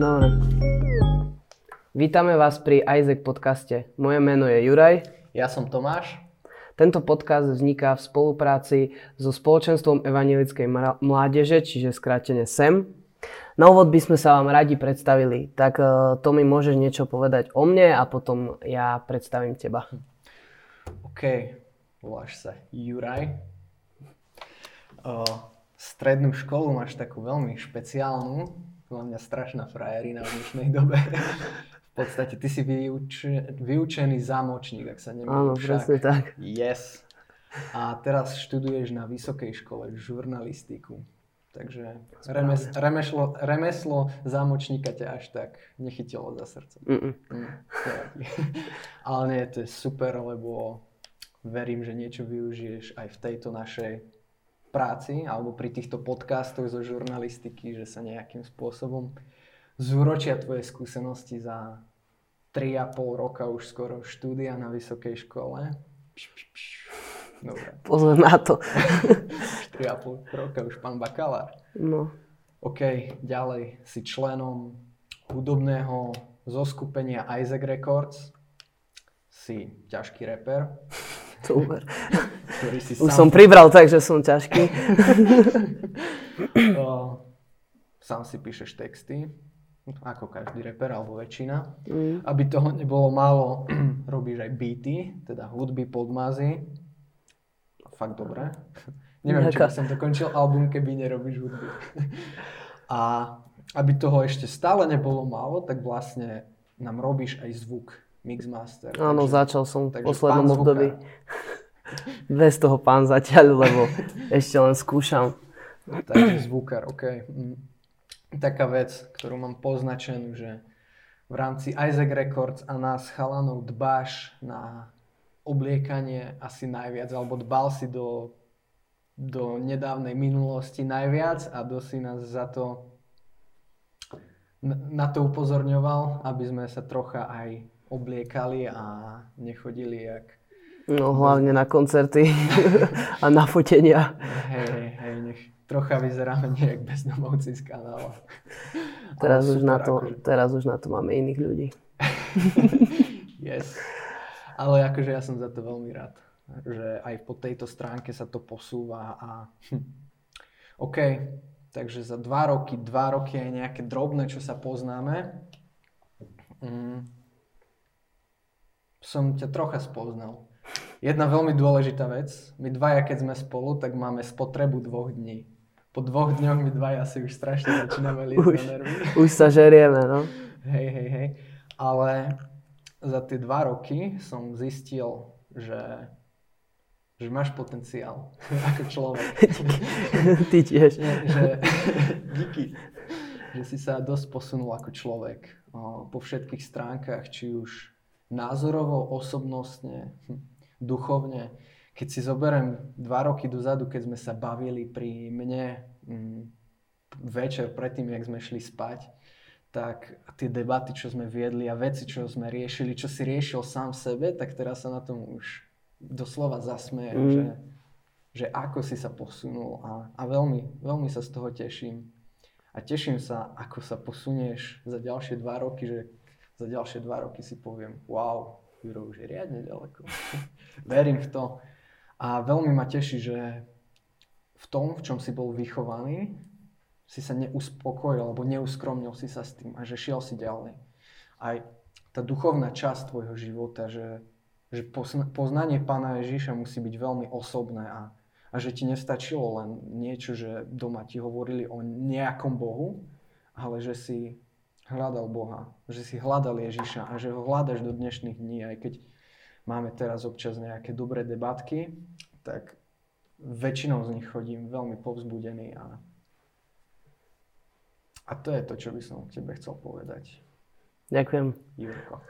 Dobre. Vítame vás pri Isaac podcaste. Moje meno je Juraj. Ja som Tomáš. Tento podcast vzniká v spolupráci so spoločenstvom evangelickej mládeže, čiže skrátene SEM. Na úvod by sme sa vám radi predstavili, tak uh, to mi môžeš niečo povedať o mne a potom ja predstavím teba. OK, voláš sa Juraj. Uh, strednú školu máš takú veľmi špeciálnu, podľa mňa strašná frajerina v dnešnej dobe. v podstate ty si vyuč, vyučený zámočník, ak sa nemýlim. Áno, presne tak. Yes. A teraz študuješ na vysokej škole žurnalistiku. Takže remes, remeslo, remeslo zámočníka ťa až tak nechytilo za srdce. Mm, Ale nie, to je super, lebo verím, že niečo využiješ aj v tejto našej práci alebo pri týchto podcastoch zo žurnalistiky, že sa nejakým spôsobom zúročia tvoje skúsenosti za 3,5 roka už skoro štúdia na vysokej škole. Dobre. Pozor na to. 4,5 roka už pán bakalár. No. OK, ďalej si členom hudobného zoskupenia Isaac Records. Si ťažký reper. Super. si Už som pribral tak, že som ťažký. sám si píšeš texty, ako každý reper alebo väčšina. Mm. Aby toho nebolo málo, robíš aj beaty, teda hudby, podmazy fakt dobré. Neviem, či by som dokončil album, keby nerobíš hudbu. A aby toho ešte stále nebolo málo, tak vlastne nám robíš aj zvuk, mixmaster. Áno, takže, začal som v poslednom období. Bez toho pán zatiaľ, lebo ešte len skúšam. Takže zvukár, OK. Mm. Taká vec, ktorú mám poznačenú, že v rámci Isaac Records a nás chalanov dbáš na obliekanie asi najviac, alebo dbal si do, do nedávnej minulosti najviac a dosť nás za to na to upozorňoval, aby sme sa trocha aj obliekali a nechodili jak... No hlavne na koncerty a na fotenia. Hej, hej, hej, nech trocha vyzeráme nejak bezdomovci z kanála. Teraz už, na to, akože... teraz už na to máme iných ľudí. yes. Ale akože ja som za to veľmi rád, že aj po tejto stránke sa to posúva a hm. OK, takže za dva roky, dva roky aj nejaké drobné, čo sa poznáme. Mm, som ťa trocha spoznal. Jedna veľmi dôležitá vec, my dvaja, keď sme spolu, tak máme spotrebu dvoch dní. Po dvoch dňoch my dvaja si už strašne začíname liesť už, na nervy. Už sa žerieme, no. Hej, hej, hej. Ale za tie dva roky som zistil, že, že máš potenciál ako človek. Ty tiež. Že, díky. Že si sa dosť posunul ako človek o, po všetkých stránkach, či už názorovo, osobnostne, hm, duchovne. Keď si zoberiem dva roky dozadu, keď sme sa bavili pri mne hm, večer predtým, jak sme šli spať, tak tie debaty, čo sme viedli a veci, čo sme riešili, čo si riešil sám v sebe, tak teraz sa na tom už doslova zasmejem, mm. že, že ako si sa posunul a, a veľmi, veľmi sa z toho teším. A teším sa, ako sa posunieš za ďalšie dva roky, že za ďalšie dva roky si poviem, wow, Juro už je riadne ďaleko. Verím v to. A veľmi ma teší, že v tom, v čom si bol vychovaný, si sa neuspokojil alebo neuskromnil si sa s tým a že šiel si ďalej. Aj tá duchovná časť tvojho života, že, že poznanie Pána Ježíša musí byť veľmi osobné a, a že ti nestačilo len niečo, že doma ti hovorili o nejakom Bohu, ale že si hľadal Boha, že si hľadal Ježíša a že ho hľadaš do dnešných dní, aj keď máme teraz občas nejaké dobré debatky, tak väčšinou z nich chodím veľmi povzbudený a a to je to, čo by som tebe chcel povedať. Ďakujem. Jurko.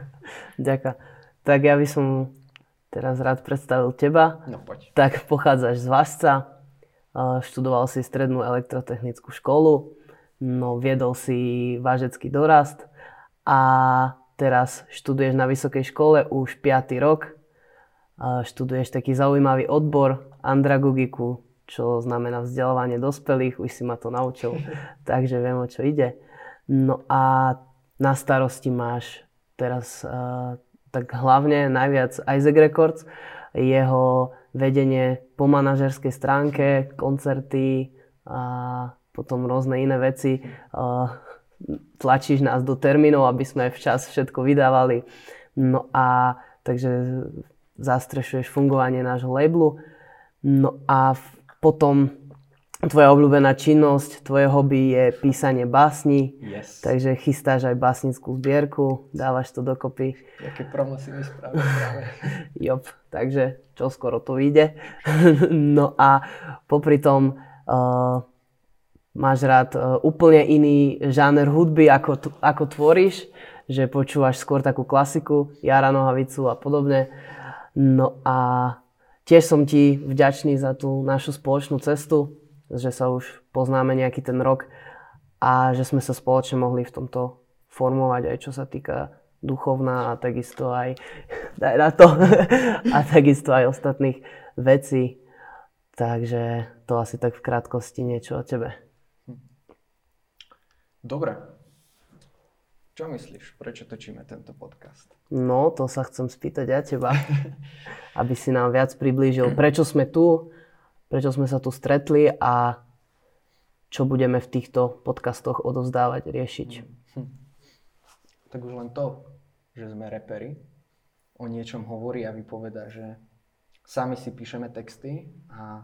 Ďakujem. Tak ja by som teraz rád predstavil teba. No poď. Tak pochádzaš z Vasca, študoval si strednú elektrotechnickú školu, no viedol si vážecký dorast a teraz študuješ na vysokej škole už 5. rok. Študuješ taký zaujímavý odbor andragogiku, čo znamená vzdelávanie dospelých, už si ma to naučil, takže viem, o čo ide. No a na starosti máš teraz uh, tak hlavne najviac Isaac Records, jeho vedenie po manažerskej stránke, koncerty a potom rôzne iné veci. Uh, tlačíš nás do termínov, aby sme včas všetko vydávali. No a takže zastrešuješ fungovanie nášho labelu. No a potom tvoja obľúbená činnosť, tvoje hobby je písanie básni, Yes. takže chystáš aj básnickú zbierku, dávaš to dokopy. Jaké promo si mi spravil práve. Jop, takže čo skoro to vyjde. no a popri tom uh, máš rád uh, úplne iný žáner hudby, ako, ako tvoríš, že počúvaš skôr takú klasiku, Jara Nohavicu a podobne. No a tiež som ti vďačný za tú našu spoločnú cestu, že sa už poznáme nejaký ten rok a že sme sa spoločne mohli v tomto formovať aj čo sa týka duchovná a takisto aj, daj na to, a takisto aj ostatných vecí. Takže to asi tak v krátkosti niečo o tebe. Dobre. Čo myslíš? Prečo točíme tento podcast? No, to sa chcem spýtať ja teba, aby si nám viac priblížil, prečo sme tu, prečo sme sa tu stretli a čo budeme v týchto podcastoch odovzdávať, riešiť. Tak už len to, že sme reperi, o niečom hovorí a vypoveda, že sami si píšeme texty a,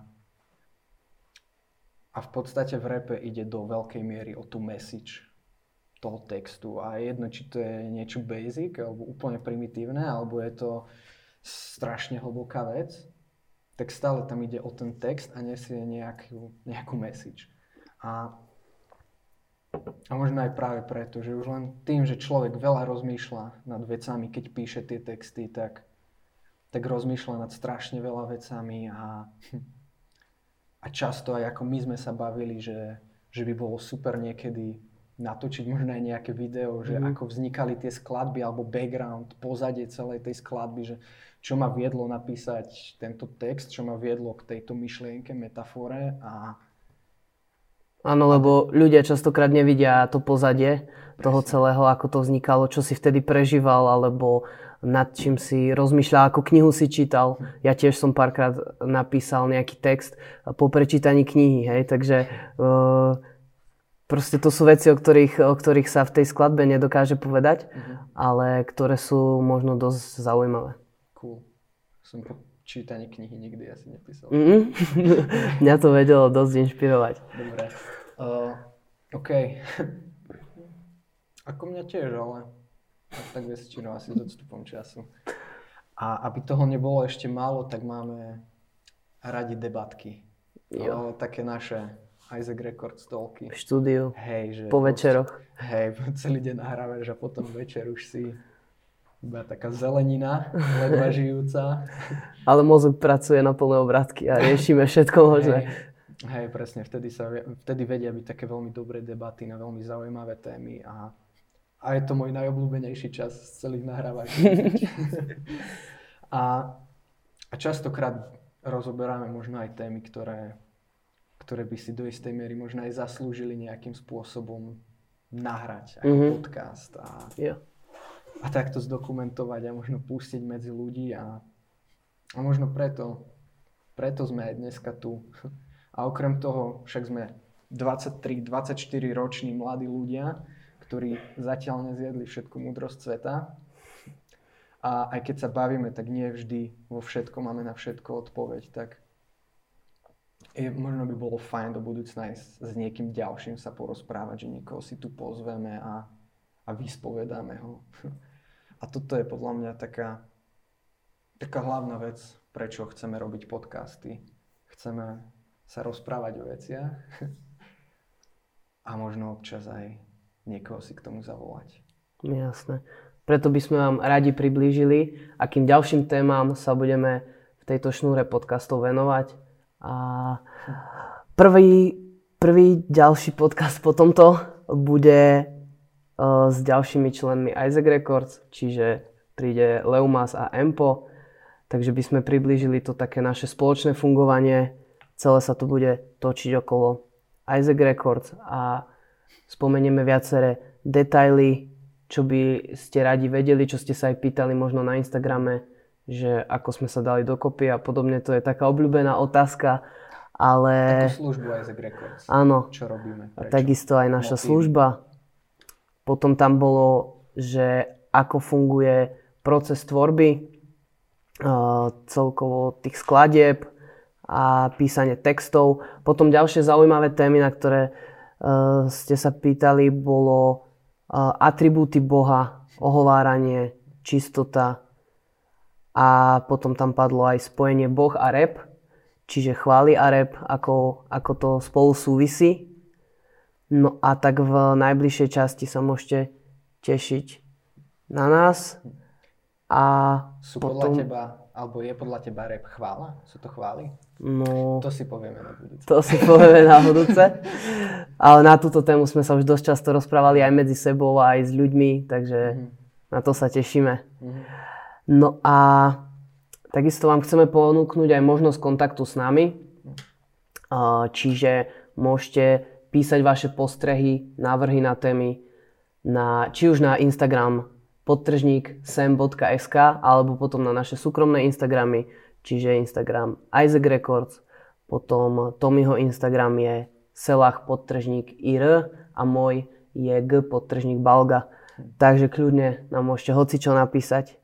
a v podstate v repe ide do veľkej miery o tú message toho textu a je jedno, či to je niečo basic alebo úplne primitívne, alebo je to strašne hlboká vec, tak stále tam ide o ten text a nesie nejakú, nejakú message. A a možno aj práve preto, že už len tým, že človek veľa rozmýšľa nad vecami, keď píše tie texty, tak, tak rozmýšľa nad strašne veľa vecami a, a často aj ako my sme sa bavili, že, že by bolo super niekedy natočiť možno aj nejaké video, že Mhm. ako vznikali tie skladby alebo background, pozadie celej tej skladby, že čo ma viedlo napísať tento text, čo ma viedlo k tejto myšlienke, metafore a Áno, lebo ľudia častokrát nevidia to pozadie toho celého, ako to vznikalo, čo si vtedy prežíval, alebo nad čím si rozmýšľal, ako knihu si čítal. Ja tiež som párkrát napísal nejaký text po prečítaní knihy, hej, takže uh, proste to sú veci, o ktorých, o ktorých sa v tej skladbe nedokáže povedať, ale ktoré sú možno dosť zaujímavé. cool. Som čítaní knihy nikdy asi nepísal. Mm-hmm. Mňa to vedelo dosť inšpirovať. Dobre. Uh, OK. Ako mňa tiež, ale tak väčšinou asi s odstupom času. A aby toho nebolo ešte málo, tak máme radi debatky. Jo. O, také naše Isaac Record stolky. V štúdiu, Hej, že... po večeroch. Hej, celý deň nahrávaš a potom večer už si iba taká zelenina, ledva žijúca. Ale mozog pracuje na plné obrátky a riešime všetko možné. Hej, hej, presne, vtedy, sa, vtedy vedia byť také veľmi dobré debaty na veľmi zaujímavé témy a, a je to môj najobľúbenejší čas z celých nahrávaní. a, a častokrát rozoberáme možno aj témy, ktoré, ktoré by si do istej miery možno aj zaslúžili nejakým spôsobom nahrať ako Mhm. podcast a, Jo. A takto zdokumentovať a možno pustiť medzi ľudí a, a možno preto, preto sme aj dneska tu. A okrem toho však sme 23-24 roční mladí ľudia, ktorí zatiaľ nezjedli všetku múdrosť sveta. A aj keď sa bavíme, tak nie vždy vo všetko máme na všetko odpoveď, tak je, možno by bolo fajn do budúcna aj s, s niekým ďalším sa porozprávať, že niekoho si tu pozveme a, a vyspovedáme ho. A toto je podľa mňa taká, taká hlavná vec, prečo chceme robiť podcasty. Chceme sa rozprávať o veciach a možno občas aj niekoho si k tomu zavolať. Jasné. Preto by sme vám radi priblížili, akým ďalším témam sa budeme v tejto šnúre podcastov venovať. A prvý, prvý ďalší podcast po tomto bude s ďalšími členmi Isaac Records, čiže príde Leumas a Empo. Takže by sme priblížili to také naše spoločné fungovanie. Celé sa to bude točiť okolo Isaac Records a spomenieme viaceré detaily, čo by ste radi vedeli, čo ste sa aj pýtali možno na Instagrame, že ako sme sa dali dokopy a podobne. To je taká obľúbená otázka, ale... Ako službu aj Records. Áno. Čo robíme? Prečo? A takisto aj naša Motiv. služba. Potom tam bolo, že ako funguje proces tvorby, uh, celkovo tých skladieb a písanie textov. Potom ďalšie zaujímavé témy, na ktoré uh, ste sa pýtali, bolo atribúty Boha, ohováranie, čistota a potom tam padlo aj spojenie Boh a rep, čiže chváli a rep, ako, ako to spolu súvisí. No a tak v najbližšej časti sa môžete tešiť na nás. A Sú potom... podľa teba, alebo je podľa teba rep chvála? Sú to chvály? No, to si povieme na budúce. To si povieme na budúce. Ale na túto tému sme sa už dosť často rozprávali aj medzi sebou aj s ľuďmi, takže mm-hmm. na to sa tešíme. Mm-hmm. No a takisto vám chceme ponúknuť aj možnosť kontaktu s nami. Čiže môžete písať vaše postrehy, návrhy na témy, na, či už na Instagram podtržník sem.sk alebo potom na naše súkromné Instagramy čiže Instagram Isaac Records, potom Tommyho Instagram je selach podtržník IR a môj je G podtržník Balga. Takže kľudne nám môžete hocičo napísať.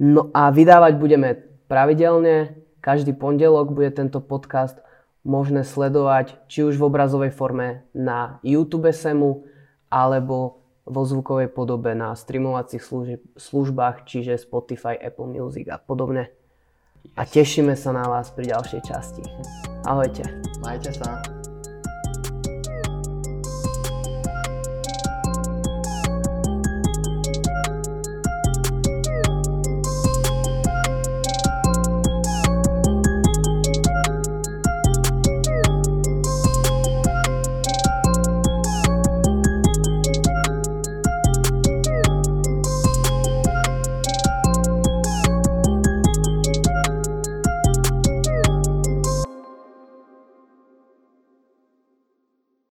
No a vydávať budeme pravidelne. Každý pondelok bude tento podcast možné sledovať či už v obrazovej forme na YouTube Semu alebo vo zvukovej podobe na streamovacích službách, čiže Spotify, Apple Music a podobne a tešíme sa na vás pri ďalšej časti. Ahojte. Majte sa.